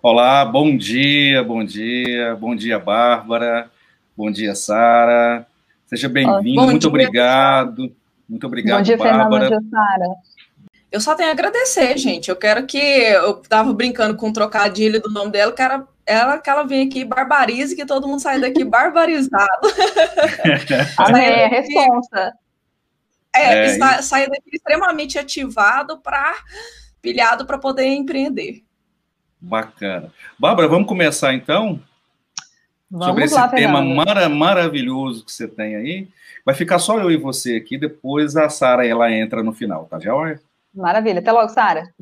Olá, bom dia, bom dia, bom dia, Bárbara, bom dia, Sara. Seja bem-vindo, muito dia, obrigado. Muito obrigado, Bom dia, Bárbara. Fernanda, dia, Sara. Eu só tenho a agradecer, gente. Eu quero que. Eu tava brincando com o trocadilho do nome dela, que era ela que ela vem aqui barbarize, que todo mundo sai daqui barbarizado. Amém, é responsa. É, é sai daqui extremamente ativado para pilhado para poder empreender. Bacana. Bárbara, vamos começar então? Vamos Sobre esse lá, tema mara maravilhoso que você tem aí. Vai ficar só eu e você aqui, depois a Sara ela entra no final, tá joia? Maravilha. Até logo, Sara.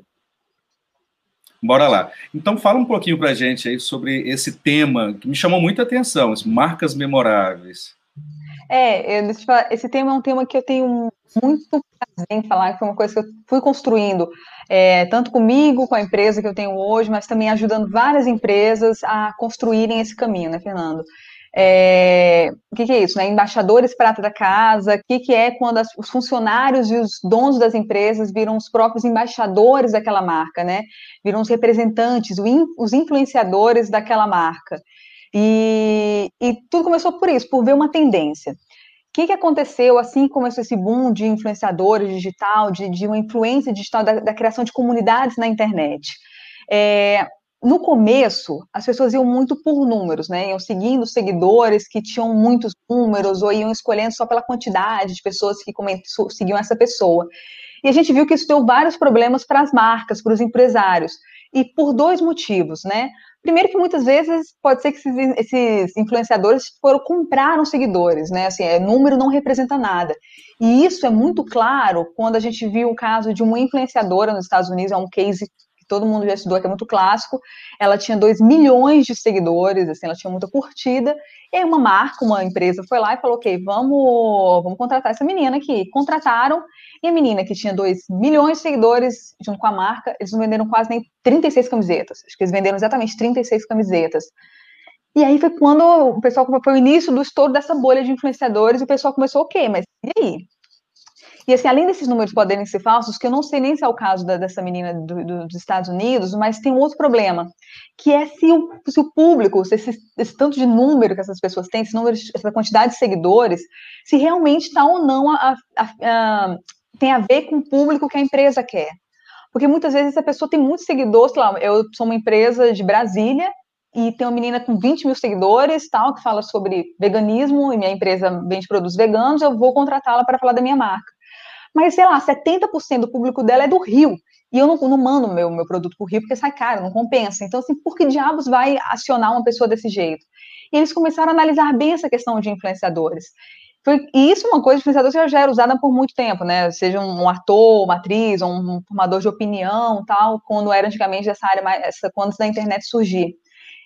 Bora lá. Então, fala um pouquinho para a gente aí sobre esse tema que me chamou muita atenção, as marcas memoráveis. É, eu, esse tema é um tema que eu tenho muito prazer em falar, que foi uma coisa que eu fui construindo, é, tanto comigo, com a empresa que eu tenho hoje, mas também ajudando várias empresas a construírem esse caminho, né, Fernando? É, o que, que, é isso, né? Embaixadores prata da casa, o que, que é quando as, os funcionários e os donos das empresas viram os próprios embaixadores daquela marca, né? Viram os representantes, os influenciadores daquela marca. E, e, tudo começou por isso, por ver uma tendência. O que, que aconteceu assim começou esse boom de influenciadores digital, de, de uma influência digital, da, da, criação de comunidades na internet? É, no começo, as pessoas iam muito por números, né? Iam seguindo seguidores que tinham muitos números, ou iam escolhendo só pela quantidade de pessoas que seguiam essa pessoa. E a gente viu que isso deu vários problemas para as marcas, para os empresários. E por dois motivos, né? Primeiro que muitas vezes pode ser que esses, influenciadores foram compraram seguidores, né? Assim, é, número não representa nada. E isso é muito claro quando a gente viu o caso de uma influenciadora nos Estados Unidos, é um case todo mundo já estudou, que é muito clássico. Ela tinha 2 milhões de seguidores, assim, ela tinha muita curtida. E aí uma marca, uma empresa foi lá e falou: ok, vamos, vamos contratar essa menina aqui. Contrataram, e a menina que tinha 2 milhões de seguidores, junto com a marca, eles não venderam quase nem 36 camisetas. Acho que eles venderam exatamente 36 camisetas. E aí foi quando o pessoal foi o início do estouro dessa bolha de influenciadores, e o pessoal começou, ok, mas e aí? E assim, além desses números poderem ser falsos, que eu não sei nem se é o caso da, dessa menina do, do, dos Estados Unidos, mas tem um outro problema, que é se o, se o público, se esse, esse, tanto de número que essas pessoas têm, esse número, essa quantidade de seguidores, se realmente está ou não a, a, a, tem a ver com o público que a empresa quer. Porque muitas vezes a pessoa tem muitos seguidores, sei lá, eu sou uma empresa de Brasília, e tem uma menina com 20 mil seguidores, tal, que fala sobre veganismo, e minha empresa vende produtos veganos, eu vou contratá-la para falar da minha marca mas sei lá, 70% do público dela é do Rio. E eu não, não mando meu, meu produto para o Rio porque sai caro, não compensa. Então, assim, por que diabos vai acionar uma pessoa desse jeito? E eles começaram a analisar bem essa questão de influenciadores. Foi, e isso é uma coisa influenciador que já era usada por muito tempo, né? Seja um ator, uma atriz, ou um formador de opinião, tal, quando era antigamente essa área, essa, quando da internet surgir.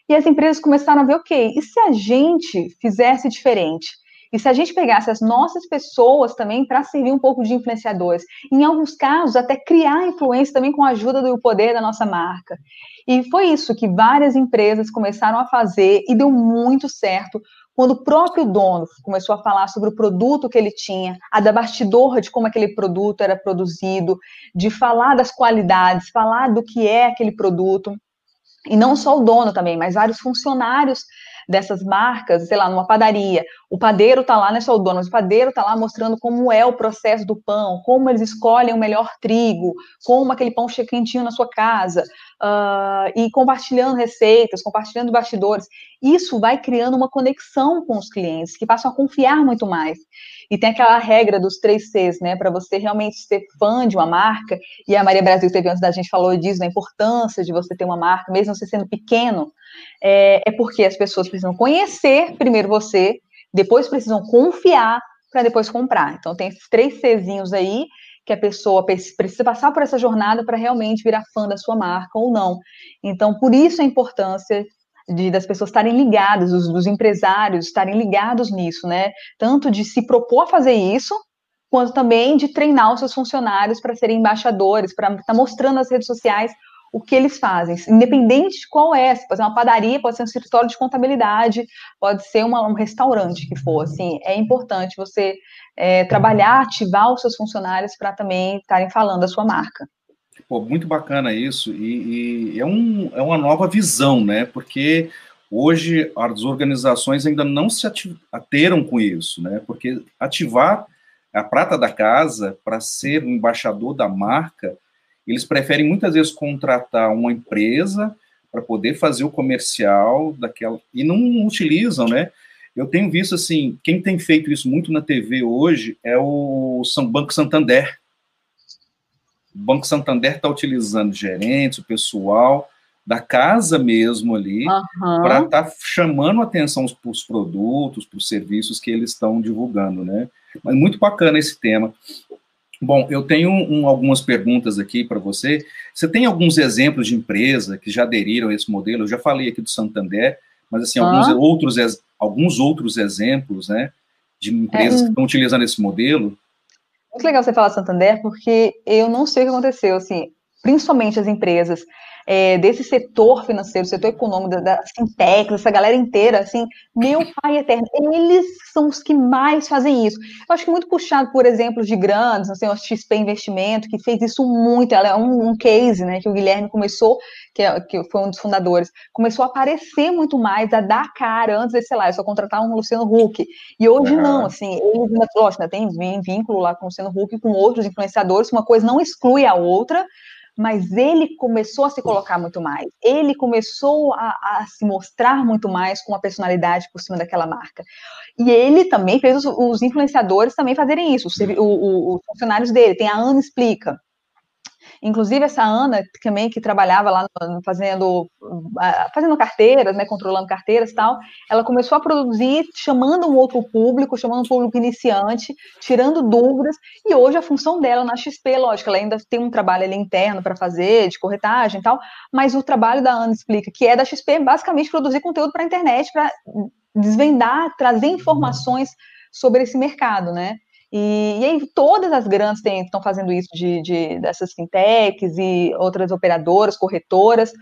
E as empresas começaram a ver, ok, e se a gente fizesse diferente? E se a gente pegasse as nossas pessoas também para servir um pouco de influenciadores, em alguns casos até criar influência também com a ajuda do poder da nossa marca. E foi isso que várias empresas começaram a fazer e deu muito certo quando o próprio dono começou a falar sobre o produto que ele tinha, a da bastidor de como aquele produto era produzido, de falar das qualidades, falar do que é aquele produto. E não só o dono também, mas vários funcionários dessas marcas, sei lá, numa padaria, o padeiro está lá, não é só o dono, mas o padeiro está lá mostrando como é o processo do pão, como eles escolhem o melhor trigo, como aquele pão chega quentinho na sua casa, uh, e compartilhando receitas, compartilhando bastidores. Isso vai criando uma conexão com os clientes, que passam a confiar muito mais. E tem aquela regra dos três Cs, né, para você realmente ser fã de uma marca, e a Maria Brasil teve antes da gente falou disso, da importância de você ter uma marca, mesmo você sendo pequeno, é, é porque as pessoas precisam conhecer primeiro você, depois precisam confiar para depois comprar. Então tem esses três Czinhos aí que a pessoa precisa passar por essa jornada para realmente virar fã da sua marca ou não. Então, por isso a importância de, das pessoas estarem ligadas, dos, dos empresários estarem ligados nisso, né? Tanto de se propor a fazer isso, quanto também de treinar os seus funcionários para serem embaixadores, para estar tá mostrando nas redes sociais o que eles fazem, independente de qual é, pode ser uma padaria, pode ser um escritório de contabilidade, pode ser uma, um restaurante que for, assim, é importante você é, trabalhar, ativar os seus funcionários para também estarem falando da sua marca. Pô, muito bacana isso, e, e, é, um, é uma nova visão, né? Porque hoje as organizações ainda não se ateram com isso, né? Porque ativar a prata da casa para ser o embaixador da marca, eles preferem muitas vezes contratar uma empresa para poder fazer o comercial daquela e não utilizam, né? Eu tenho visto assim, quem tem feito isso muito na TV hoje é o Banco Santander. O Banco Santander está utilizando gerentes, o pessoal da casa mesmo ali, uhum. para estar tá chamando atenção para os produtos, para os serviços que eles estão divulgando, né? Mas muito bacana esse tema. Bom, eu tenho um, algumas perguntas aqui para você. Você tem alguns exemplos de empresa que já aderiram a esse modelo? Eu já falei aqui do Santander, mas assim, alguns, outros, alguns outros exemplos, né, de empresas é, que estão utilizando esse modelo. Muito legal você falar Santander, porque eu não sei o que aconteceu, assim, principalmente as empresas é, desse setor financeiro, setor econômico, da, da fintech, essa galera inteira, assim, meu pai eterno, eles são os que mais fazem isso. Eu acho que muito puxado por exemplos de grandes, assim, o XP Investimento, que fez isso muito, ela é um, um case, né, que o Guilherme começou, que, é, que foi um dos fundadores, começou a aparecer muito mais, a dar cara, antes de, sei lá, eu só contratar um Luciano Huck, e hoje uhum. não, assim, ele, lógico, tem vínculo lá com o Luciano Huck, com outros influenciadores, uma coisa não exclui a outra, mas ele começou a se colocar muito mais, ele começou a, a, se mostrar muito mais com a personalidade por cima daquela marca. E ele também fez os, os influenciadores também fazerem isso, os, o, o, os funcionários dele, tem a Ana Explica, Inclusive, essa Ana, também, que trabalhava lá fazendo, fazendo carteiras, né, controlando carteiras e tal, ela começou a produzir chamando um outro público, chamando um público iniciante, tirando dúvidas, e hoje a função dela na XP, lógico, ela ainda tem um trabalho ali interno para fazer, de corretagem e tal, mas o trabalho da Ana Explica, que é da XP, basicamente produzir conteúdo para a internet, para desvendar, trazer informações sobre esse mercado, né? E, e aí todas as grandes estão fazendo isso de, de, dessas fintechs e outras operadoras, corretoras.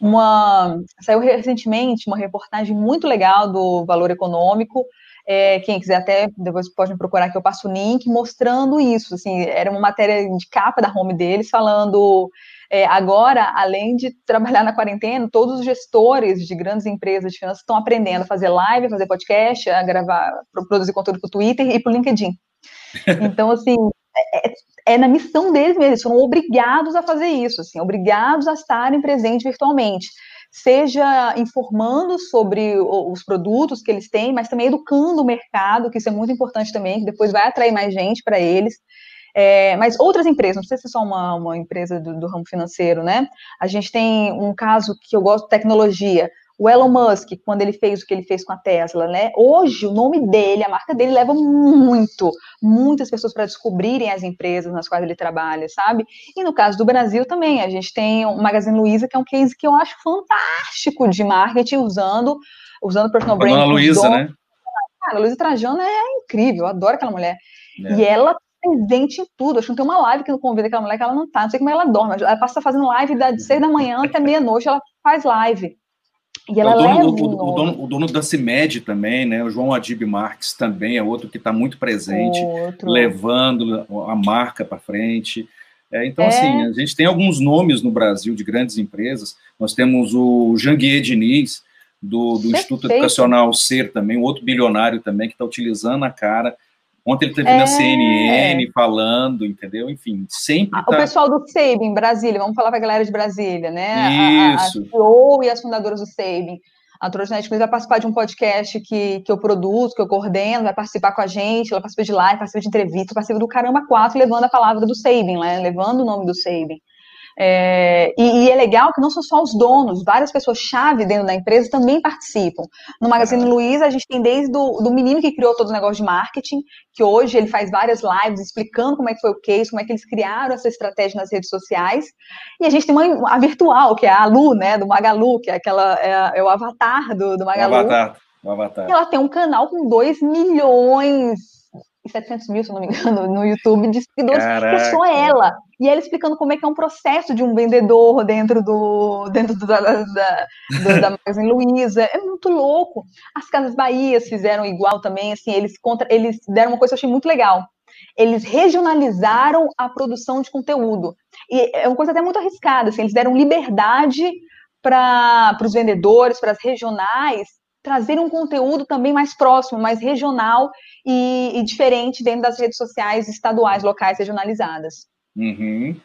Uma saiu recentemente uma reportagem muito legal do Valor Econômico. É, quem quiser até depois pode me procurar que eu passo o link mostrando isso. Assim, era uma matéria de capa da home deles falando é, agora, além de trabalhar na quarentena, todos os gestores de grandes empresas de finanças estão aprendendo a fazer live, a fazer podcast, a gravar, produzir conteúdo para o Twitter e para o LinkedIn. Então, assim, é, é, é, na missão deles mesmo, eles foram obrigados a fazer isso, assim, obrigados a estarem presentes virtualmente. Seja informando sobre os produtos que eles têm, mas também educando o mercado, que isso é muito importante também, que depois vai atrair mais gente para eles. É, mas outras empresas, não sei se é só uma, uma empresa do, do, ramo financeiro, né? A gente tem um caso que eu gosto, tecnologia. O Elon Musk, quando ele fez o que ele fez com a Tesla, né? Hoje, o nome dele, a marca dele, leva muito, muitas pessoas para descobrirem as empresas nas quais ele trabalha, sabe? E no caso do Brasil também, a gente tem o Magazine Luiza, que é um case que eu acho fantástico de marketing, usando, usando personal branding. Dona Luiza, né? Cara, a Luiza Trajano é incrível, eu adoro aquela mulher. É. E ela presente em tudo. Acho que não tem uma live que não convida aquela mulher que ela não tá. Não sei como ela dorme. Ela passa fazendo live de seis da manhã até meia-noite, ela faz live. E ela é o, dono, leva o, o, dono, o dono da CIMED também, né? O João Adib Marques também é outro que está muito presente, outro. levando a marca para frente. É, então, é. assim, a gente tem alguns nomes no Brasil de grandes empresas. Nós temos o Janguier Diniz, do, do Instituto Educacional Ser também, outro bilionário também, que está utilizando a cara Ontem ele esteve é... na CNN falando, entendeu? Enfim, sempre. Tá... O pessoal do Sabin, Brasília, vamos falar para a galera de Brasília, né? Isso. A, a CEO e as fundadoras do Sabin. A Trojanet vai participar de um podcast que, que eu produzo, que eu coordeno, vai participar com a gente, ela participa de live, participa de entrevista, participa do Caramba 4, levando a palavra do Sabin, né? levando o nome do Sabin. É, e, e, é legal que não são só os donos, várias pessoas-chave dentro da empresa também participam. No Magazine ah. Luiza, a gente tem desde do, do menino que criou todo o negócio de marketing, que hoje ele faz várias lives explicando como é que foi o case, como é que eles criaram essa estratégia nas redes sociais. E a gente tem uma, a virtual, que é a Lu, né, do Magalu, que é, aquela, é, é o avatar do, do Magalu. O avatar. O avatar. E ela tem um canal com 2 milhões 700 mil, se não me engano, no YouTube de seguidores, que é só ela. E ela explicando como é que é um processo de um vendedor dentro do dentro do, da, da, da, da Magazine Luiza. É muito louco. As Casas Bahia fizeram igual também, assim, eles, contra, eles deram uma coisa que eu achei muito legal. eles regionalizaram a produção de conteúdo. E é uma coisa até muito arriscada, assim, eles deram liberdade para os vendedores, para as regionais, trazerem um conteúdo também mais próximo, mais regional e, e diferente dentro das redes sociais estaduais, locais, regionalizadas. Uhum.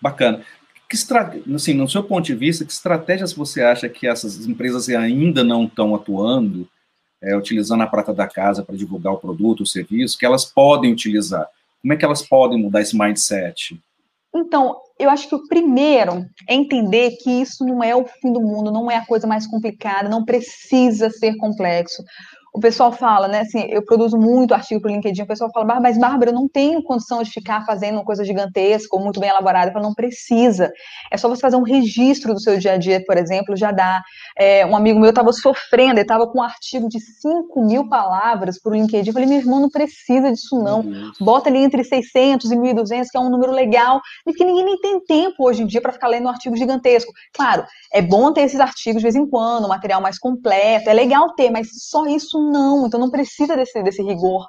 Bacana. Que estra... assim, no seu ponto de vista, que estratégias você acha que essas empresas ainda não estão atuando, é, utilizando a prata da casa para divulgar o produto, o serviço, que elas podem utilizar? Como é que elas podem mudar esse mindset? Então, eu acho que o primeiro é entender que isso não é o fim do mundo, não é a coisa mais complicada, não precisa ser complexo o pessoal fala, né, assim, eu produzo muito artigo para o LinkedIn, o pessoal fala, mas Bárbara, eu não tenho condição de ficar fazendo uma coisa gigantesca ou muito bem elaborada, eu falo, não precisa, é só você fazer um registro do seu dia a dia, por exemplo, já dá. É, um amigo meu estava sofrendo, ele estava com um artigo de 5 mil palavras para o LinkedIn, eu falei, meu irmão, não precisa disso não, bota ali entre 600 e 1.200, que é um número legal, porque ninguém nem tem tempo hoje em dia para ficar lendo um artigo gigantesco. Claro, é bom ter esses artigos de vez em quando, um material mais completo, é legal ter, mas só isso não, então não precisa desse, desse rigor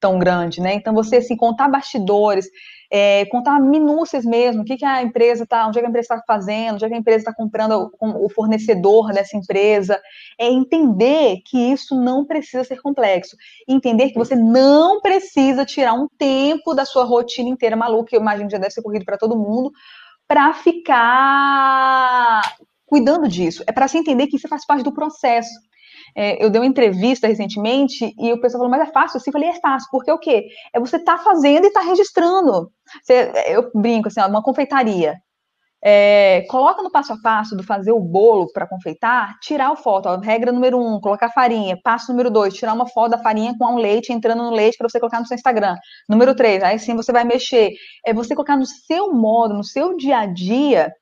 tão grande, né? Então você assim contar bastidores, é, contar minúcias mesmo, o que, que a empresa está, onde é que a empresa está fazendo, onde é que a empresa está comprando o, o fornecedor dessa empresa, é entender que isso não precisa ser complexo, entender que você não precisa tirar um tempo da sua rotina inteira maluca, eu imagino que já deve ser corrido para todo mundo, para ficar cuidando disso. É para se entender que isso faz parte do processo. É, eu dei uma entrevista recentemente e o pessoal falou, mas é fácil? Assim, eu falei, é fácil, porque o quê? É você tá fazendo e tá registrando. Você, eu brinco assim, ó, uma confeitaria. É, coloca no passo a passo do fazer o bolo para confeitar, tirar a foto. Ó, regra número um, colocar farinha. Passo número dois, tirar uma foto da farinha com um leite entrando no leite para você colocar no seu Instagram. Número três, aí sim você vai mexer. É você colocar no seu modo, no seu dia a dia,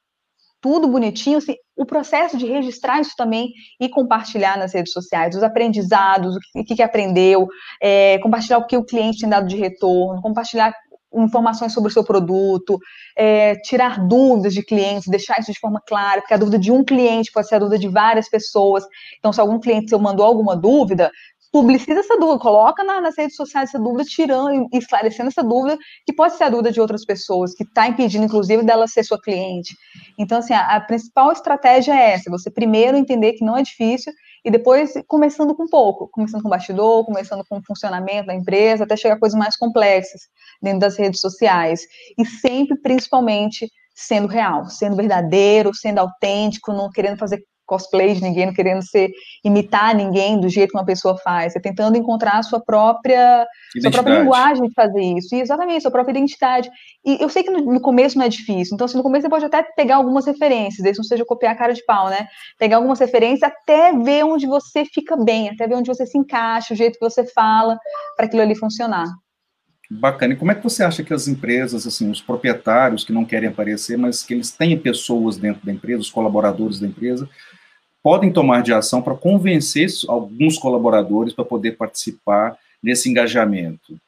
tudo bonitinho, assim, o processo de registrar isso também e compartilhar nas redes sociais, os aprendizados, o que, que aprendeu, é, compartilhar o que o cliente tem dado de retorno, compartilhar informações sobre o seu produto, é, tirar dúvidas de clientes, deixar isso de forma clara, porque a dúvida de um cliente pode ser a dúvida de várias pessoas. Então, se algum cliente seu mandou alguma dúvida, publiciza essa dúvida, coloca na, nas redes sociais essa dúvida, tirando esclarecendo essa dúvida, que pode ser a dúvida de outras pessoas, que está impedindo, inclusive, dela ser sua cliente. Então, assim, a, a, principal estratégia é essa: você primeiro entender que não é difícil e depois começando com pouco, começando com bastidor, começando com o funcionamento da empresa, até chegar a coisas mais complexas dentro das redes sociais. E sempre, principalmente, sendo real, sendo verdadeiro, sendo autêntico, não querendo fazer cosplay de ninguém, não querendo ser imitar ninguém do jeito que uma pessoa faz, é tentando encontrar a sua própria, sua própria linguagem de fazer isso, e exatamente, sua própria identidade. E eu sei que no, no, começo não é difícil, então assim, no começo você pode até pegar algumas referências, desde não seja copiar a cara de pau, né? Pegar algumas referências até ver onde você fica bem, até ver onde você se encaixa, o jeito que você fala, para aquilo ali funcionar. Bacana. E como é que você acha que as empresas, assim, os proprietários que não querem aparecer, mas que eles têm pessoas dentro da empresa, os colaboradores da empresa, podem tomar de ação para convencer alguns colaboradores para poder participar desse engajamento?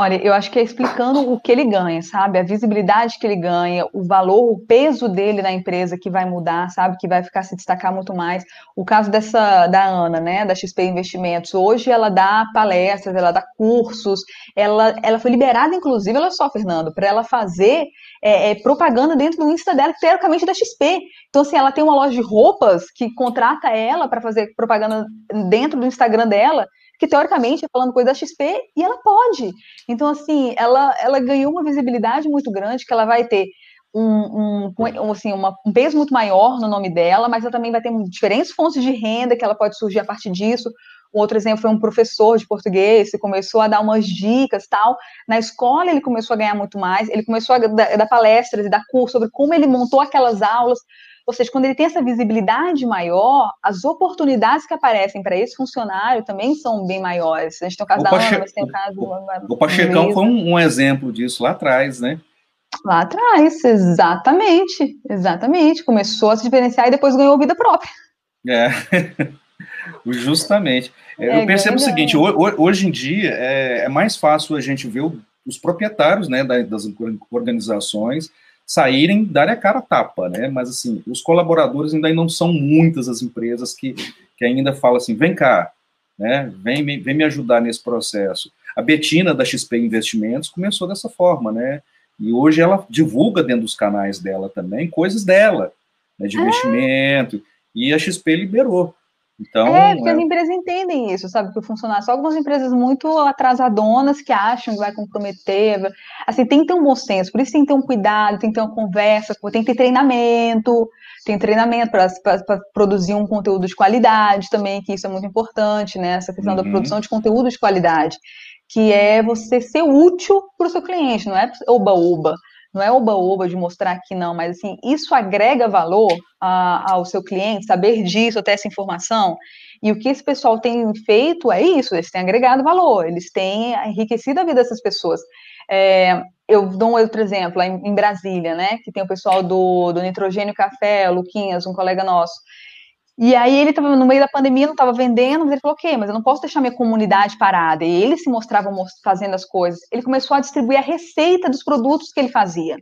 Olha, eu acho que é explicando o que ele ganha, sabe? A visibilidade que ele ganha, o valor, o peso dele na empresa que vai mudar, sabe? Que vai ficar se destacar muito mais. O caso dessa da Ana, né, da XP Investimentos, hoje ela dá palestras, ela dá cursos, ela, ela foi liberada, inclusive, ela só, Fernando, para ela fazer é, é, propaganda dentro do Insta dela, teoricamente da XP. Então, assim, ela tem uma loja de roupas que contrata ela para fazer propaganda dentro do Instagram dela que teoricamente é falando coisa da XP e ela pode. Então, assim, ela, ela ganhou uma visibilidade muito grande, que ela vai ter um, um, assim, uma, um peso muito maior no nome dela, mas ela também vai ter diferentes fontes de renda que ela pode surgir a partir disso. Um outro exemplo foi um professor de português que começou a dar umas dicas tal. Na escola ele começou a ganhar muito mais, ele começou a dar, dar palestras e dar curso sobre como ele montou aquelas aulas, ou seja, quando ele tem essa visibilidade maior, as oportunidades que aparecem para esse funcionário também são bem maiores. A gente tem o caso o da Pache... Ana, mas tem o caso... O, o Pachecão foi um, um exemplo disso lá atrás, né? Lá atrás, exatamente, exatamente. Começou a se diferenciar e depois ganhou vida própria. É, justamente. É, eu percebo o seguinte, hoje em dia é, é, mais fácil a gente ver os proprietários né, das organizações saírem, darem a cara a tapa, né? Mas, assim, os colaboradores ainda não são muitas as empresas que, que ainda falam assim, vem cá, né? Vem, vem me ajudar nesse processo. A Betina da XP Investimentos começou dessa forma, né? E hoje ela divulga dentro dos canais dela também coisas dela, né, de é. investimento. E a XP liberou. Então, é, porque é... as empresas entendem isso, sabe, que funcionar. Só algumas empresas muito atrasadonas que acham que vai comprometer. Assim, tem que ter um bom senso, por isso tem que ter um cuidado, tem que ter uma conversa, tem que ter treinamento, tem treinamento para produzir um conteúdo de qualidade também, que isso é muito importante, né? Essa questão uhum. da produção de conteúdo de qualidade, que é você ser útil para o seu cliente, não é oba-oba não é oba-oba de mostrar que não, mas assim, isso agrega valor a, ao seu cliente, saber disso, ter essa informação. E o que esse pessoal tem feito é isso, eles têm agregado valor, eles têm enriquecido a vida dessas pessoas. É, eu dou um outro exemplo, em, em, Brasília, né, que tem o pessoal do, do Nitrogênio Café, o Luquinhas, um colega nosso, e aí ele estava no meio da pandemia, não estava vendendo, mas ele falou, ok, mas eu não posso deixar minha comunidade parada. E ele se mostrava fazendo as coisas. Ele começou a distribuir a receita dos produtos que ele fazia.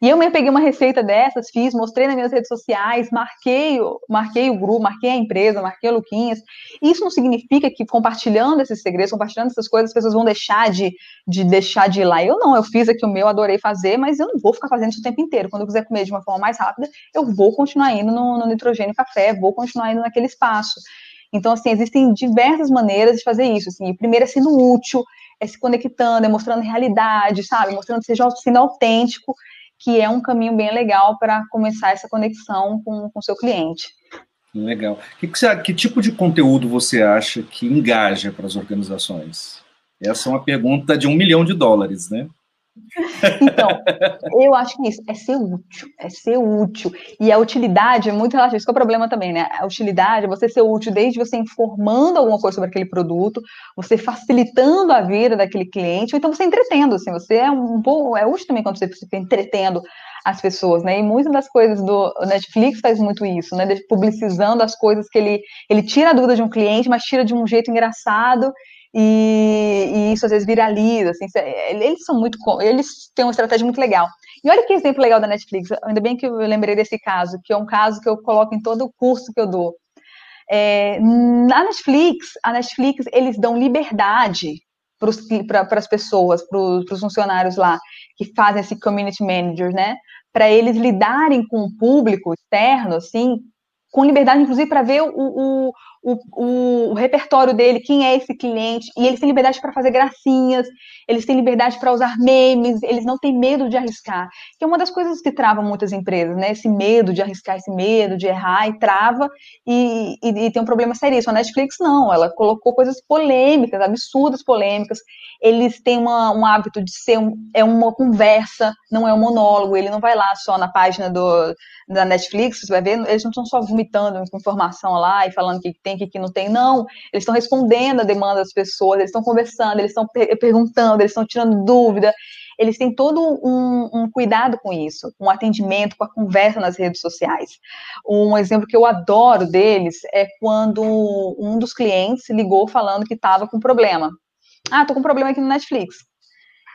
E eu me peguei uma receita dessas, fiz, mostrei nas minhas redes sociais, marquei, marquei o grupo, marquei a empresa, marquei o Luquinhas. Isso não significa que compartilhando esses segredos, compartilhando essas coisas, as pessoas vão deixar de, de deixar de ir lá. Eu não, eu fiz aqui o meu, adorei fazer, mas eu não vou ficar fazendo isso o tempo inteiro. Quando eu quiser comer de uma forma mais rápida, eu vou continuar indo no, no nitrogênio café, vou continuar indo naquele espaço. Então, assim, existem diversas maneiras de fazer isso. Assim, primeiro é sendo útil, é se conectando, é mostrando realidade, sabe? Mostrando que seja sendo autêntico que é um caminho bem legal para começar essa conexão com o seu cliente. Legal. Que, que, você, que tipo de conteúdo você acha que engaja para as organizações? Essa é uma pergunta de um milhão de dólares, né? Então, eu acho que isso é ser útil, é ser útil. E a utilidade é muito relativa, isso é o problema também, né? A utilidade é você ser útil desde você informando alguma coisa sobre aquele produto, você facilitando a vida daquele cliente, ou então você entretendo, assim, você é um pouco, é útil também quando você fica entretendo as pessoas, né? E muitas das coisas do Netflix faz muito isso, né? Publicizando as coisas que ele, ele tira a dúvida de um cliente, mas tira de um jeito engraçado e, e, isso às vezes viraliza, assim, eles são muito, eles têm uma estratégia muito legal. E olha que exemplo legal da Netflix, ainda bem que eu lembrei desse caso, que é um caso que eu coloco em todo o curso que eu dou. É, na Netflix, a Netflix, eles dão liberdade para as pessoas, para os funcionários lá, que fazem esse community manager, né, para eles lidarem com o público externo, assim, com liberdade, inclusive, para ver o, o, o, o, repertório dele, quem é esse cliente, e eles têm liberdade para fazer gracinhas, eles têm liberdade para usar memes, eles não têm medo de arriscar, que é uma das coisas que trava muitas empresas, né? Esse medo de arriscar, esse medo de errar, e trava, e, e, e tem um problema seríssimo. A Netflix não, ela colocou coisas polêmicas, absurdas polêmicas, eles têm uma, um hábito de ser um, é uma conversa, não é um monólogo, ele não vai lá só na página do, da Netflix, você vai ver, eles não estão só vomitando informação lá e falando que tem, que não tem, não, eles estão respondendo a demanda das pessoas, eles estão conversando, eles estão perguntando, eles estão tirando dúvida, eles têm todo um, um, cuidado com isso, um atendimento, com a conversa nas redes sociais. Um exemplo que eu adoro deles é quando um dos clientes ligou falando que estava com problema. Ah, tô com problema aqui no Netflix.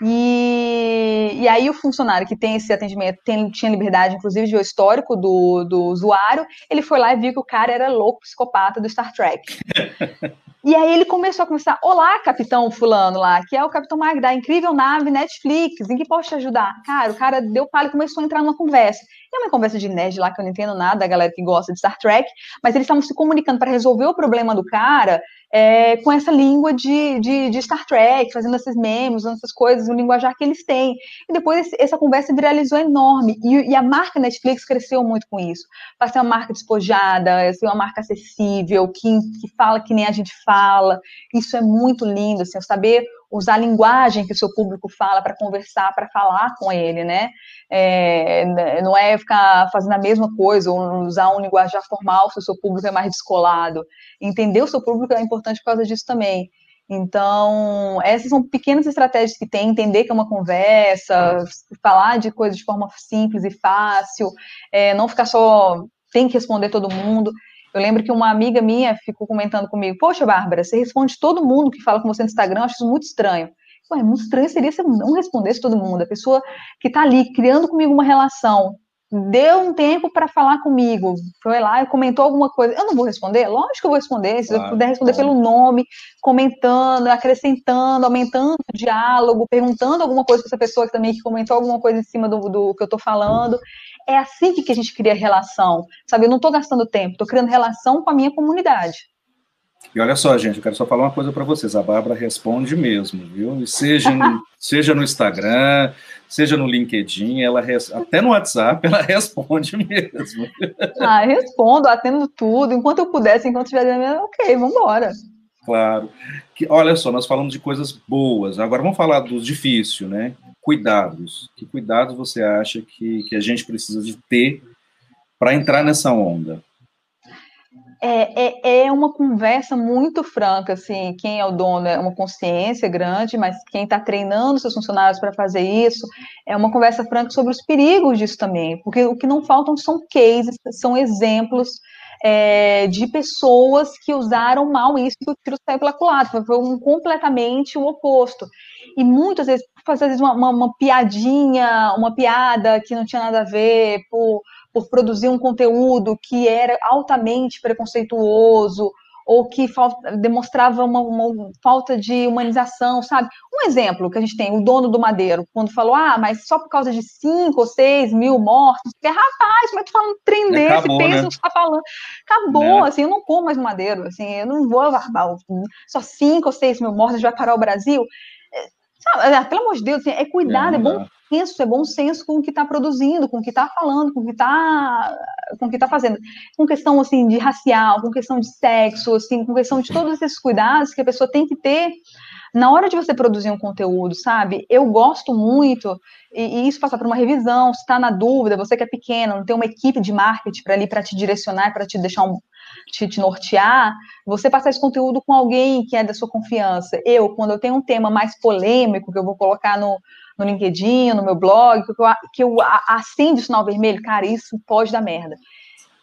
E, e aí o funcionário que tem esse atendimento tem, tinha liberdade, inclusive, de ver o histórico do, do usuário, ele foi lá e viu que o cara era louco, psicopata do Star Trek. e aí ele começou a conversar, olá, capitão fulano lá, que é o Capitão Magda, incrível nave Netflix, em que posso te ajudar? Cara, o cara deu palho e começou a entrar numa conversa. É uma conversa de nerd lá que eu não entendo nada, da galera que gosta de Star Trek, mas eles estavam se comunicando para resolver o problema do cara é, com essa língua de, de, de, Star Trek, fazendo esses memes, essas coisas, o linguajar que eles têm. E depois essa conversa viralizou enorme. E, e a marca Netflix cresceu muito com isso. Para ser uma marca despojada, ser uma marca acessível, que, que fala que nem a gente fala. Isso é muito lindo, assim, saber usar a linguagem que o seu público fala para conversar, para falar com ele, né? É, não é ficar fazendo a mesma coisa ou usar um linguajar formal se o seu público é mais descolado. Entender o seu público é importante por causa disso também. Então, essas são pequenas estratégias que tem, entender que é uma conversa, falar de coisas de forma simples e fácil, é, não ficar só tem que responder todo mundo. Eu lembro que uma amiga minha ficou comentando comigo: Poxa, Bárbara, você responde todo mundo que fala com você no Instagram, eu acho isso muito estranho. Ué, muito estranho seria se eu não respondesse todo mundo. A pessoa que está ali criando comigo uma relação deu um tempo para falar comigo, foi lá e comentou alguma coisa. Eu não vou responder? Lógico que eu vou responder. Se claro, eu puder responder claro. pelo nome, comentando, acrescentando, aumentando o diálogo, perguntando alguma coisa para essa pessoa que também que comentou alguma coisa em cima do, do que eu estou falando. É assim que a gente cria relação, sabe? Eu não estou gastando tempo, estou criando relação com a minha comunidade. E olha só, gente, eu quero só falar uma coisa para vocês. A Bárbara responde mesmo, viu? E seja, seja no Instagram, seja no LinkedIn, ela res... até no WhatsApp ela responde mesmo. Ah, respondo, atendo tudo. Enquanto eu pudesse, enquanto estiver ok, vamos embora. Claro. Que, olha só, nós falamos de coisas boas. Agora vamos falar do difícil, né? Cuidados. Que cuidados você acha que, que a gente precisa de ter para entrar nessa onda? é, é, é, uma conversa muito franca, assim, quem é o dono é uma consciência grande, mas quem está treinando seus funcionários para fazer isso é uma conversa franca sobre os perigos disso também, porque o que não faltam são cases, são exemplos é, de pessoas que usaram mal isso e o tiro saiu pela culatra, foi um, completamente o oposto. E muitas vezes, fazer uma, uma, uma piadinha, uma piada que não tinha nada a ver, por por produzir um conteúdo que era altamente preconceituoso ou que demonstrava uma, uma, falta de humanização, sabe? Um exemplo que a gente tem, o dono do Madeiro, quando falou, ah, mas só por causa de 5 ou 6 mil mortos, porque, rapaz, mas tu falando um trem desse, Acabou, pensa né? que tá falando. Acabou, né? assim, eu não como mais Madeiro, assim, eu não vou barbar só 5 ou 6 mil mortos, a gente vai parar o Brasil. Sabe, é, pelo amor de Deus, assim, é cuidado, é, é bom senso, é bom senso com o que está produzindo, com o que está falando, com o que está com o que está fazendo. Com questão assim de racial, com questão de sexo, assim, com questão de todos esses cuidados que a pessoa tem que ter na hora de você produzir um conteúdo, sabe? Eu gosto muito, e, e isso passa por uma revisão, se está na dúvida, você que é pequeno, não tem uma equipe de marketing para ali para te direcionar, para te deixar um, te, te, nortear, você passar esse conteúdo com alguém que é da sua confiança. Eu, quando eu tenho um tema mais polêmico, que eu vou colocar no, no LinkedIn, no meu blog, que eu, que eu acendo o sinal vermelho, cara, isso pode dar merda.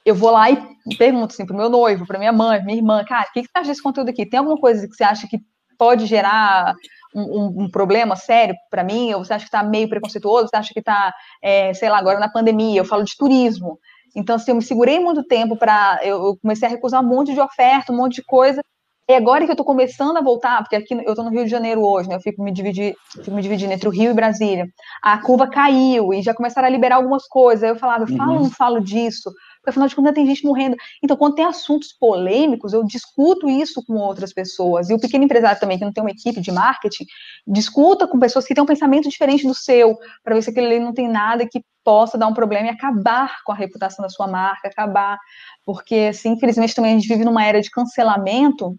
Eu vou lá e pergunto assim pro meu noivo, pra minha mãe, minha irmã, cara, o que, que você acha desse conteúdo aqui? Tem alguma coisa que você acha que pode gerar um, um, um problema sério para mim? Ou você acha que está meio preconceituoso? Você acha que está, é, sei lá, agora na pandemia? Eu falo de turismo. Então, assim, eu me segurei muito tempo para. Eu, eu comecei a recusar um monte de oferta, um monte de coisa. E agora que eu estou começando a voltar, porque aqui eu estou no Rio de Janeiro hoje, né? Eu fico me, dividir, fico me dividindo entre o Rio e Brasília. A curva caiu e já começaram a liberar algumas coisas. Aí eu falava, eu falo ou uhum. não falo disso? Porque afinal de contas tem gente morrendo. Então, quando tem assuntos polêmicos, eu discuto isso com outras pessoas. E o pequeno empresário também, que não tem uma equipe de marketing, discuta com pessoas que têm um pensamento diferente do seu, para ver se aquele ali não tem nada que possa dar um problema e acabar com a reputação da sua marca, acabar. Porque, assim, infelizmente também a gente vive numa era de cancelamento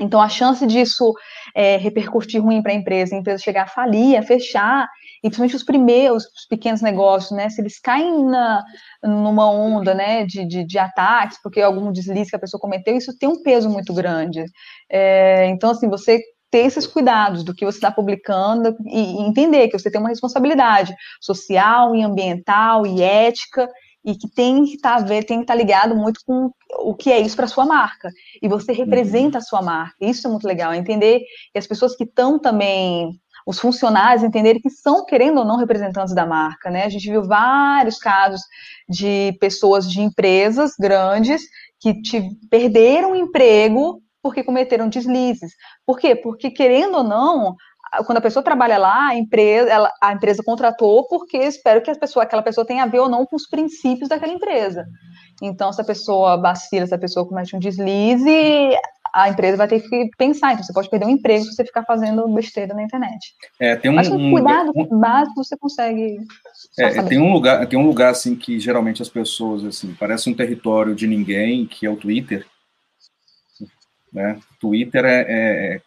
então, a chance disso é, repercutir ruim para a empresa, a empresa chegar a falir, a fechar, e principalmente os primeiros, os pequenos negócios, né, se eles caem na, numa onda, né, de, de, de, ataques, porque algum deslize que a pessoa cometeu, isso tem um peso muito grande. É, então, assim, você ter esses cuidados do que você está publicando e, entender que você tem uma responsabilidade social e ambiental e ética e que tem que estar tá, tem que estar tá ligado muito com o que é isso para sua marca. E você uhum. representa a sua marca. Isso é muito legal, é entender que as pessoas que estão também os funcionários entenderem que são, querendo ou não, representantes da marca, né? A gente viu vários casos de pessoas de empresas grandes que te, perderam o emprego porque cometeram deslizes. Por quê? Porque, querendo ou não, quando a pessoa trabalha lá, a empresa, ela, a empresa contratou porque espero que a pessoa, aquela pessoa tenha a ver ou não com os princípios daquela empresa. Então, se a pessoa vacila, se a pessoa comete um deslize, a empresa vai ter que pensar. Então, você pode perder um emprego se você ficar fazendo besteira na internet. É, tem um, Mas com cuidado um, básico você consegue. É, tem um lugar, tem um lugar assim que geralmente as pessoas assim parece um território de ninguém, que é o Twitter. Né? Twitter é, é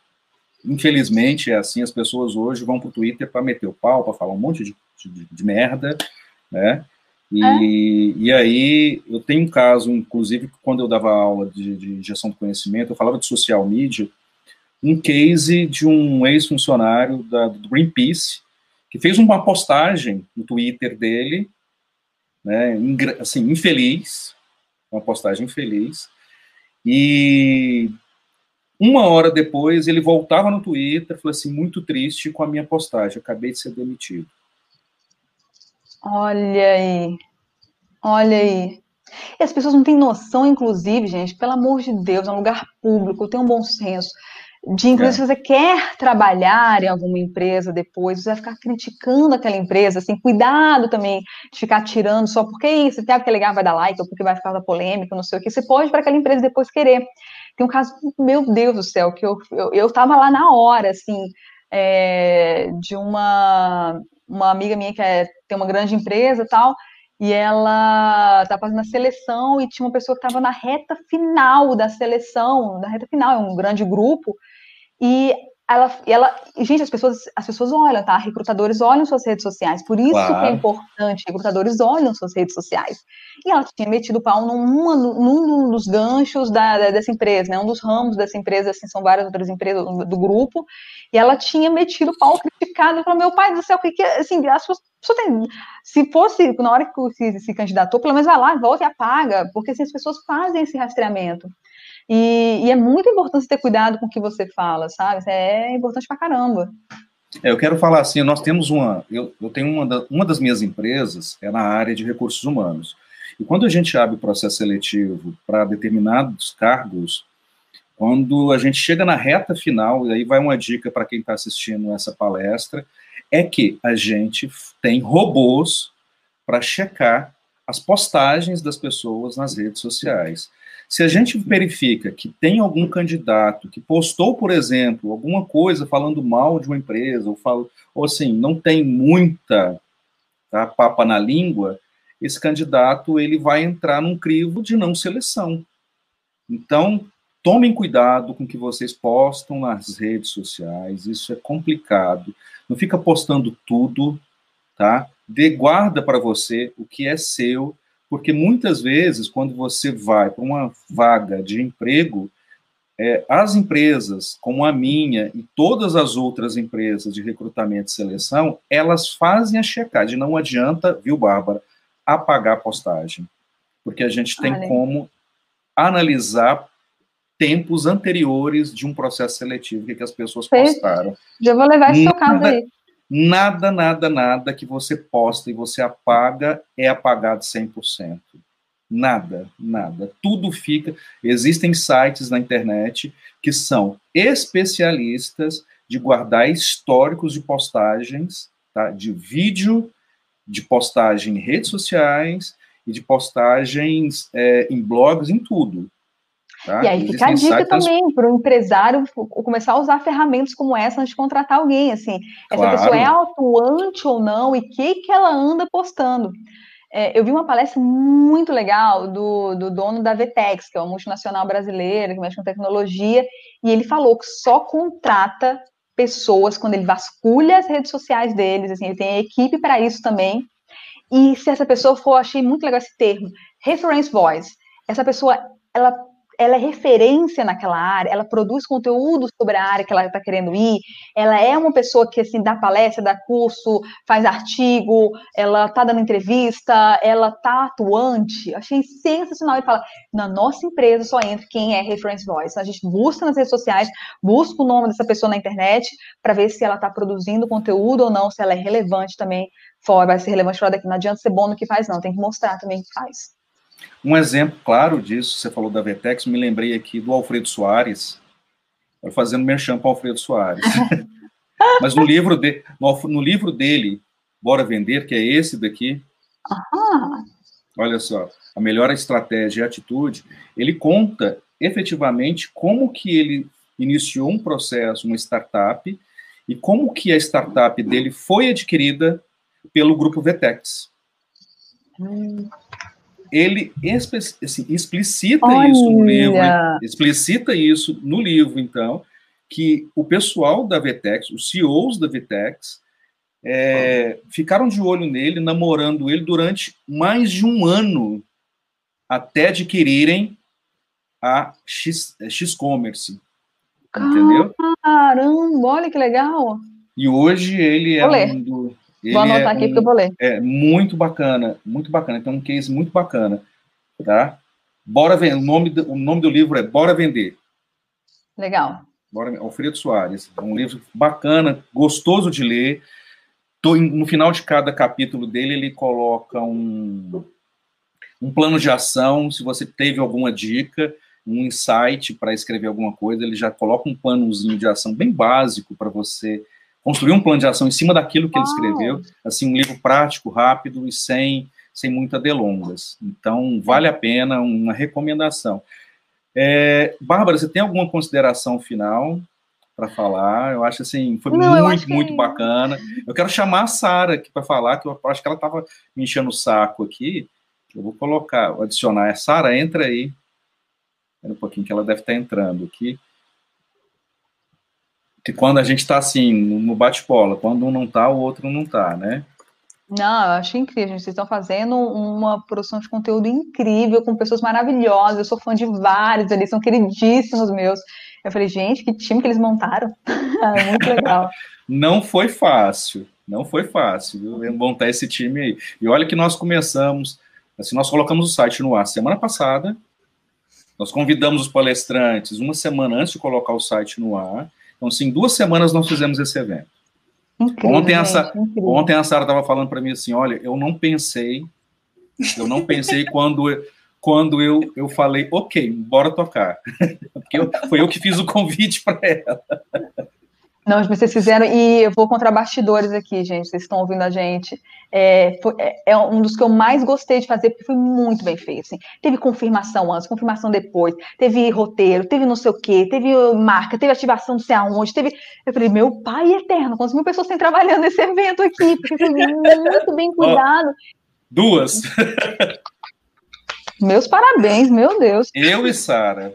infelizmente, é assim, as pessoas hoje vão para o Twitter para meter o pau, para falar um monte de, de, de merda, né? E, é. e aí, eu tenho um caso, inclusive, quando eu dava aula de, de gestão do conhecimento, eu falava de social media, um case de um ex-funcionário do Greenpeace, que fez uma postagem no Twitter dele, né, assim, infeliz, uma postagem infeliz, e uma hora depois, ele voltava no Twitter, falou assim, muito triste com a minha postagem, acabei de ser demitido. Olha aí. Olha aí. E as pessoas não têm noção, inclusive, gente, pelo amor de Deus, é um lugar público, tem um bom senso. De, inclusive, é. se você quer trabalhar em alguma empresa depois, você vai ficar criticando aquela empresa, assim, cuidado também de ficar tirando só porque isso, até porque legal, vai dar like, ou porque vai ficar da polêmica, não sei o que. Você pode para aquela empresa depois querer. Tem um caso, meu Deus do céu, que eu, eu, eu lá na hora, assim, é, de uma, uma amiga minha que é, tem uma grande empresa e tal, e ela estava fazendo a seleção e tinha uma pessoa que estava na reta final da seleção, na reta final, é um grande grupo, e ela, ela, gente, as pessoas, as pessoas olham, tá? Recrutadores olham suas redes sociais, por isso claro. que é importante, recrutadores olham suas redes sociais. E ela tinha metido o pau numa, num dos ganchos da, dessa empresa, né? Um dos ramos dessa empresa, assim, são várias outras empresas do, grupo, e ela tinha metido o pau, criticado, falou, meu pai do céu, o que que, é? assim, as pessoas, tem, se fosse, na hora que se, se candidatou, pelo menos vai lá, volta e apaga, porque assim, as pessoas fazem esse rastreamento. E, e, é muito importante ter cuidado com o que você fala, sabe? É importante pra caramba. É, eu quero falar assim, nós temos uma, eu, eu tenho uma, da, uma das minhas empresas é na área de recursos humanos. E quando a gente abre o processo seletivo para determinados cargos, quando a gente chega na reta final, e aí vai uma dica para quem está assistindo essa palestra, é que a gente tem robôs para checar as postagens das pessoas nas redes sociais. Se a gente verifica que tem algum candidato que postou, por exemplo, alguma coisa falando mal de uma empresa, ou, fala, ou assim, não tem muita tá, papa na língua, esse candidato ele vai entrar num crivo de não seleção. Então, tomem cuidado com o que vocês postam nas redes sociais, isso é complicado. Não fica postando tudo, tá? Dê guarda para você o que é seu porque muitas vezes, quando você vai para uma vaga de emprego, é, as empresas, como a minha e todas as outras empresas de recrutamento e seleção, elas fazem a checagem. Não adianta, viu, Bárbara, apagar a postagem. Porque a gente tem Olha. como analisar tempos anteriores de um processo seletivo que, que as pessoas postaram. Já vou levar esse seu caso aí. Nada, nada, nada que você posta e você apaga é apagado 100%. Nada, nada. Tudo fica. Existem sites na internet que são especialistas de guardar históricos de postagens, tá? de vídeo, de postagem em redes sociais e de postagens é, em blogs, em tudo. Tá? E aí fica a dica também para o empresário começar a usar ferramentas como essa antes de contratar alguém, assim, essa claro. pessoa é atuante ou não e o que, que ela anda postando. É, eu vi uma palestra muito legal do, do dono da Vetex, que é uma multinacional brasileira que mexe com tecnologia, e ele falou que só contrata pessoas quando ele vasculha as redes sociais deles, assim, ele tem equipe para isso também. E se essa pessoa for, achei muito legal esse termo, reference voice. Essa pessoa, ela ela é referência naquela área, ela produz conteúdo sobre a área que ela está querendo ir, ela é uma pessoa que, assim, dá palestra, dá curso, faz artigo, ela está dando entrevista, ela está atuante. Achei sensacional. E fala, na nossa empresa só entra quem é reference voice. A gente busca nas redes sociais, busca o nome dessa pessoa na internet, para ver se ela está produzindo conteúdo ou não, se ela é relevante também, fora, vai ser relevante fora daqui. Não adianta ser bom no que faz, não, tem que mostrar também que faz. Um exemplo claro disso, você falou da Vetex, me lembrei aqui do Alfredo Soares, fazendo merchan para Alfredo Soares. Mas no livro, de, no, no, livro dele, Bora Vender, que é esse daqui, olha só, a melhor estratégia e atitude, ele conta efetivamente como que ele iniciou um processo, uma startup, e como que a startup dele foi adquirida pelo grupo Vetex. Hum ele assim, explicita Olha. isso no livro, explicita isso no livro, então, que o pessoal da Vtex, os CEOs da Vtex, é, ficaram de olho nele, namorando ele durante mais de um ano até adquirirem a X-Commerce. Entendeu? Caramba, olha que legal! E hoje ele é um do, vou anotar é aqui um, que eu vou ler. É muito bacana, muito bacana. Tem um case muito bacana, tá? Bora vender. O nome do, o nome do livro é Bora Vender. Legal. Bora, Alfredo Soares. É um livro bacana, gostoso de ler. Tô, no final de cada capítulo dele, ele coloca um, um plano de ação, se você teve alguma dica, um insight para escrever alguma coisa, ele já coloca um planozinho de ação bem básico para você construir um plano de ação em cima daquilo que ele escreveu, assim, um livro prático, rápido e sem, sem muitas delongas. Então, vale a pena, uma recomendação. É, Bárbara, você tem alguma consideração final para falar? Eu acho assim, foi Não, muito, muito que... bacana. Eu quero chamar a Sara aqui para falar, que eu acho que ela estava me enchendo o saco aqui. Eu vou colocar, vou adicionar. Sara, entra aí. Espera um pouquinho que ela deve estar entrando aqui. Que quando a gente está assim, no bate-bola, quando um não está, o outro não está, né? Não, eu acho incrível. Vocês estão fazendo uma produção de conteúdo incrível, com pessoas maravilhosas. Eu sou fã de vários, eles são queridíssimos meus. Eu falei, gente, que time que eles montaram. Muito legal. Não foi fácil, não foi fácil viu? montar esse time aí. E olha que nós começamos, assim, nós colocamos o site no ar semana passada, nós convidamos os palestrantes uma semana antes de colocar o site no ar. Então, assim, duas semanas nós fizemos esse evento. Incrível, ontem, a Sa ontem a Sara estava falando para mim assim, olha, eu não pensei, eu não pensei quando eu, quando eu, eu falei, ok, bora tocar. Porque eu, foi eu que fiz o convite para ela. Não, vocês fizeram, e eu vou contra bastidores aqui, gente, vocês estão ouvindo a gente. É, foi, é, é, um dos que eu mais gostei de fazer, porque foi muito bem feito. Assim. Teve confirmação antes, confirmação depois, teve roteiro, teve não sei o quê, teve marca, teve ativação não sei aonde, teve. Eu falei, meu pai eterno, quantas mil pessoas têm trabalhando nesse evento aqui? Porque foi muito bem cuidado. duas. Meus parabéns, meu Deus. Eu e Sara.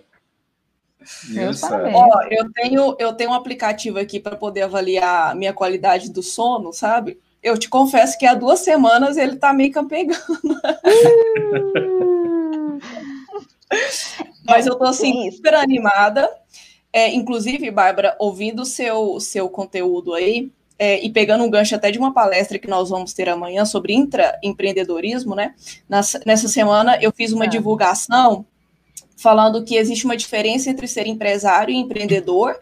Ó, eu tenho eu tenho um aplicativo aqui para poder avaliar a minha qualidade do sono, sabe? Eu te confesso que há duas semanas ele tá meio campegando. Mas eu tô assim super animada. É, inclusive, Bárbara, ouvindo o seu, seu conteúdo aí, é, e pegando um gancho até de uma palestra que nós vamos ter amanhã sobre intraempreendedorismo, né? Nessa, nessa semana eu fiz uma é. divulgação falando que existe uma diferença entre ser empresário e empreendedor,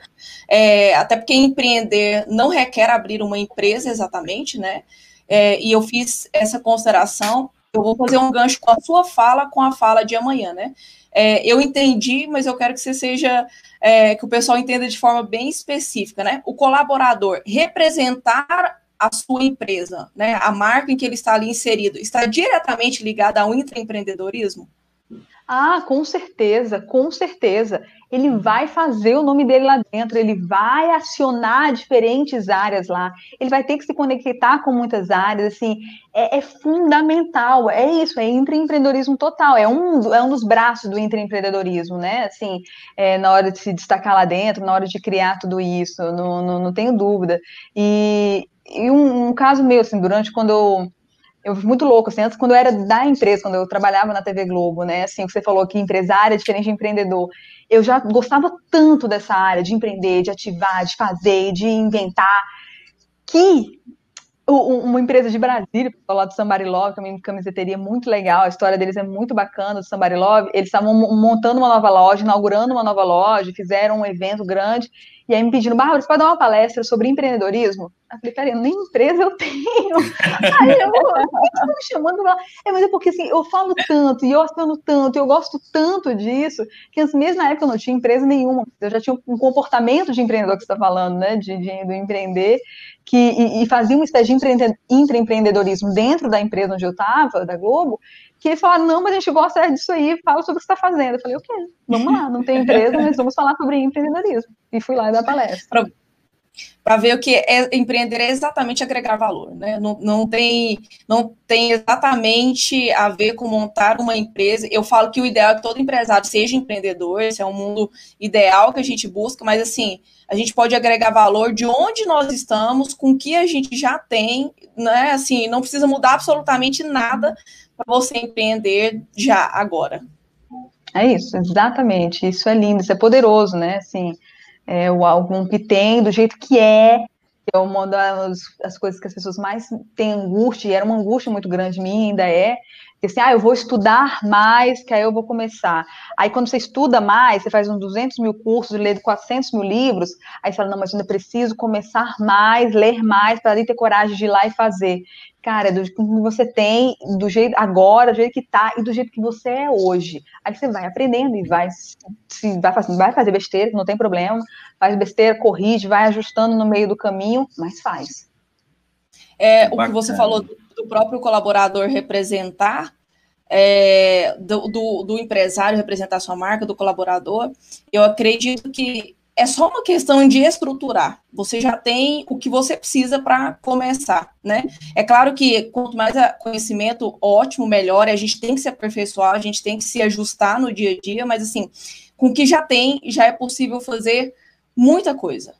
é, até porque empreender não requer abrir uma empresa exatamente, né? É, e eu fiz essa consideração. Eu vou fazer um gancho com a sua fala, com a fala de amanhã, né? É, eu entendi, mas eu quero que você seja, é, que o pessoal entenda de forma bem específica, né? O colaborador representar a sua empresa, né? A marca em que ele está ali inserido, está diretamente ligada ao intraempreendedorismo? Ah, com certeza, com certeza. Ele vai fazer o nome dele lá dentro, ele vai acionar diferentes áreas lá, ele vai ter que se conectar com muitas áreas, assim, é, é fundamental, é isso, é empreendedorismo total, é um, é um dos braços do empreendedorismo, né, assim, é, na hora de se destacar lá dentro, na hora de criar tudo isso, não, não, não tenho dúvida. E, e um, um caso meu, assim, durante quando eu eu fui muito louco, assim, antes, quando eu era da empresa, quando eu trabalhava na TV Globo, né, assim, você falou que empresária é diferente de empreendedor, eu já gostava tanto dessa área de empreender, de ativar, de fazer, de inventar, que uma empresa de Brasília, lá do Somebody Love, também uma camiseteria muito legal, a história deles é muito bacana, do Somebody Love, eles estavam montando uma nova loja, inaugurando uma nova loja, fizeram um evento grande, e aí me pedindo, Bárbara, você pode dar uma palestra sobre empreendedorismo? Eu falei, cara, nem empresa eu tenho. aí eu, por que me chamando? É, mas é porque assim, eu falo tanto, e eu assino tanto, e eu gosto tanto disso, que assim, mesmo na época eu não tinha empresa nenhuma. Eu já tinha um comportamento de empreendedor que você está falando, né? De, de, do empreender, que, e, e fazia um estágio de intraempreendedorismo dentro da empresa onde eu estava, da Globo, que eles falaram, não, mas a gente gosta disso aí, fala sobre o que você está fazendo. Eu falei, ok, vamos lá, não tem empresa, mas vamos falar sobre empreendedorismo. E fui lá dar palestra. Para ver o que é empreender é exatamente agregar valor, né? Não, não, tem, não tem exatamente a ver com montar uma empresa. Eu falo que o ideal é que todo empresário seja empreendedor, esse é um mundo ideal que a gente busca, mas assim, a gente pode agregar valor de onde nós estamos, com o que a gente já tem, né? Assim, não precisa mudar absolutamente nada para você empreender já agora. É isso, exatamente. Isso é lindo, isso é poderoso, né? Assim, é o algum que tem do jeito que é, é uma das as coisas que as pessoas mais têm angústia, e era uma angústia muito grande minha, ainda é, assim, ah, eu vou estudar mais, que aí eu vou começar. Aí quando você estuda mais, você faz uns 200 mil cursos, lê 400 mil livros, aí você fala, não, mas eu ainda preciso começar mais, ler mais, para ter coragem de ir lá e fazer. Cara, do que você tem, do jeito agora, do jeito que tá e do jeito que você é hoje. Aí você vai aprendendo e vai, se, vai, fazer, vai fazer besteira, não tem problema, faz besteira, corrige, vai ajustando no meio do caminho, mas faz. É, o que você falou do, próprio colaborador representar, é, do, do, do, empresário representar sua marca, do colaborador, eu acredito que é só uma questão de estruturar. Você já tem o que você precisa para começar, né? É claro que quanto mais conhecimento, ótimo, melhor. A gente tem que se aperfeiçoar, a gente tem que se ajustar no dia a dia, mas assim, com o que já tem, já é possível fazer muita coisa.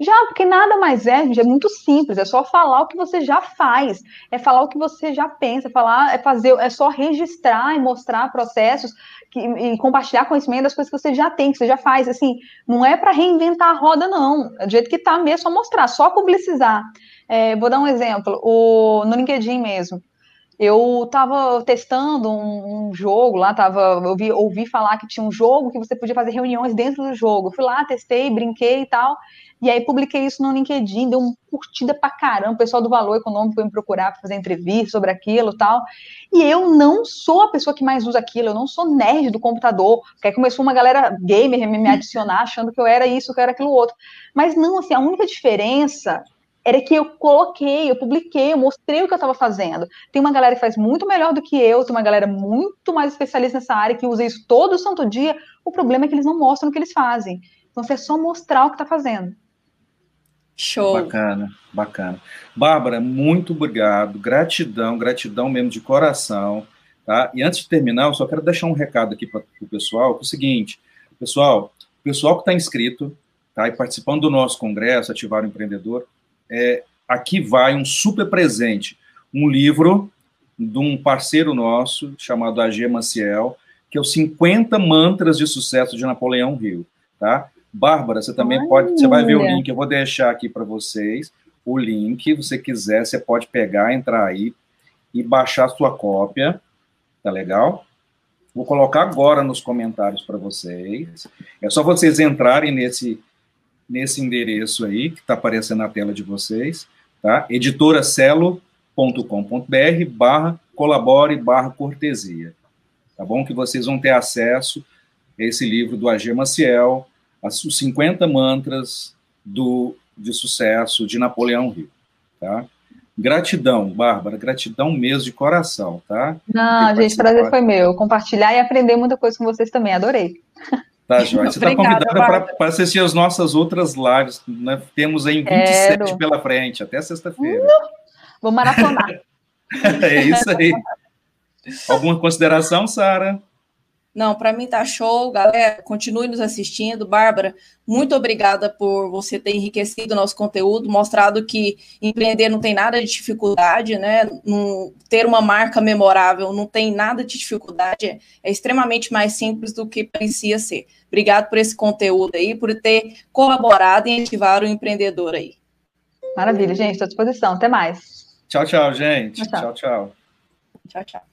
Já, porque nada mais é, gente, é muito simples, é só falar o que você já faz, é falar o que você já pensa, é falar, é fazer, é só registrar e mostrar processos que, e compartilhar conhecimento das coisas que você já tem, que você já faz. Assim, não é para reinventar a roda, não. É do jeito que está mesmo, é só mostrar, só publicizar. É, vou dar um exemplo, o, no LinkedIn mesmo. Eu estava testando um, um, jogo lá, tava, eu ouvi, ouvi falar que tinha um jogo que você podia fazer reuniões dentro do jogo. Fui lá, testei, brinquei e tal. E aí publiquei isso no LinkedIn, deu uma curtida pra caramba. O pessoal do Valor Econômico foi me procurar para fazer entrevista sobre aquilo e tal. E eu não sou a pessoa que mais usa aquilo, eu não sou nerd do computador. Porque aí começou uma galera gamer me adicionar, achando que eu era isso, que eu era aquilo outro. Mas não, assim, a única diferença era que eu coloquei, eu publiquei, eu mostrei o que eu estava fazendo. Tem uma galera que faz muito melhor do que eu, tem uma galera muito mais especialista nessa área que usa isso todo santo dia. O problema é que eles não mostram o que eles fazem. Então, você é só mostrar o que está fazendo. Show. Bacana, bacana. Bárbara, muito obrigado. Gratidão, gratidão mesmo de coração. Tá? E antes de terminar, eu só quero deixar um recado aqui para o pessoal, que é o seguinte, pessoal, o pessoal que está inscrito tá, e participando do nosso congresso, Ativar o Empreendedor, é, aqui vai um super presente, um livro de um parceiro nosso, chamado AG Maciel, que é os 50 mantras de sucesso de Napoleão Hill, tá? Bárbara, você também Olha. pode, você vai ver o link, eu vou deixar aqui para vocês o link, se você quiser, você pode pegar, entrar aí e baixar a sua cópia, tá legal? Vou colocar agora nos comentários para vocês. É só vocês entrarem nesse nesse endereço aí que está aparecendo na tela de vocês, tá? editoracelo.com.br barra colabore barra cortesia, tá bom? Que vocês vão ter acesso a esse livro do AG Maciel, os 50 mantras do, de sucesso de Napoleão Hill, tá? Gratidão, Bárbara, gratidão mesmo de coração, tá? Não, gente, prazer foi meu. Compartilhar e aprender muita coisa com vocês também, adorei. Tá, Joyce. Você está convidada para assistir as nossas outras lives. Né? Temos aí 27 Quero. pela frente, até sexta-feira. Vou maratonar. é isso aí. Alguma consideração, Sara? Não, para mim tá show, galera. Continue nos assistindo. Bárbara, muito obrigada por você ter enriquecido o nosso conteúdo, mostrado que empreender não tem nada de dificuldade, né? Não, ter uma marca memorável não tem nada de dificuldade, é, é extremamente mais simples do que parecia ser. Obrigado por esse conteúdo aí, por ter colaborado em ativar o empreendedor aí. Maravilha, gente, estou à disposição. Até mais. Tchau, tchau, gente. Tchau. Tchau, tchau. tchau, tchau.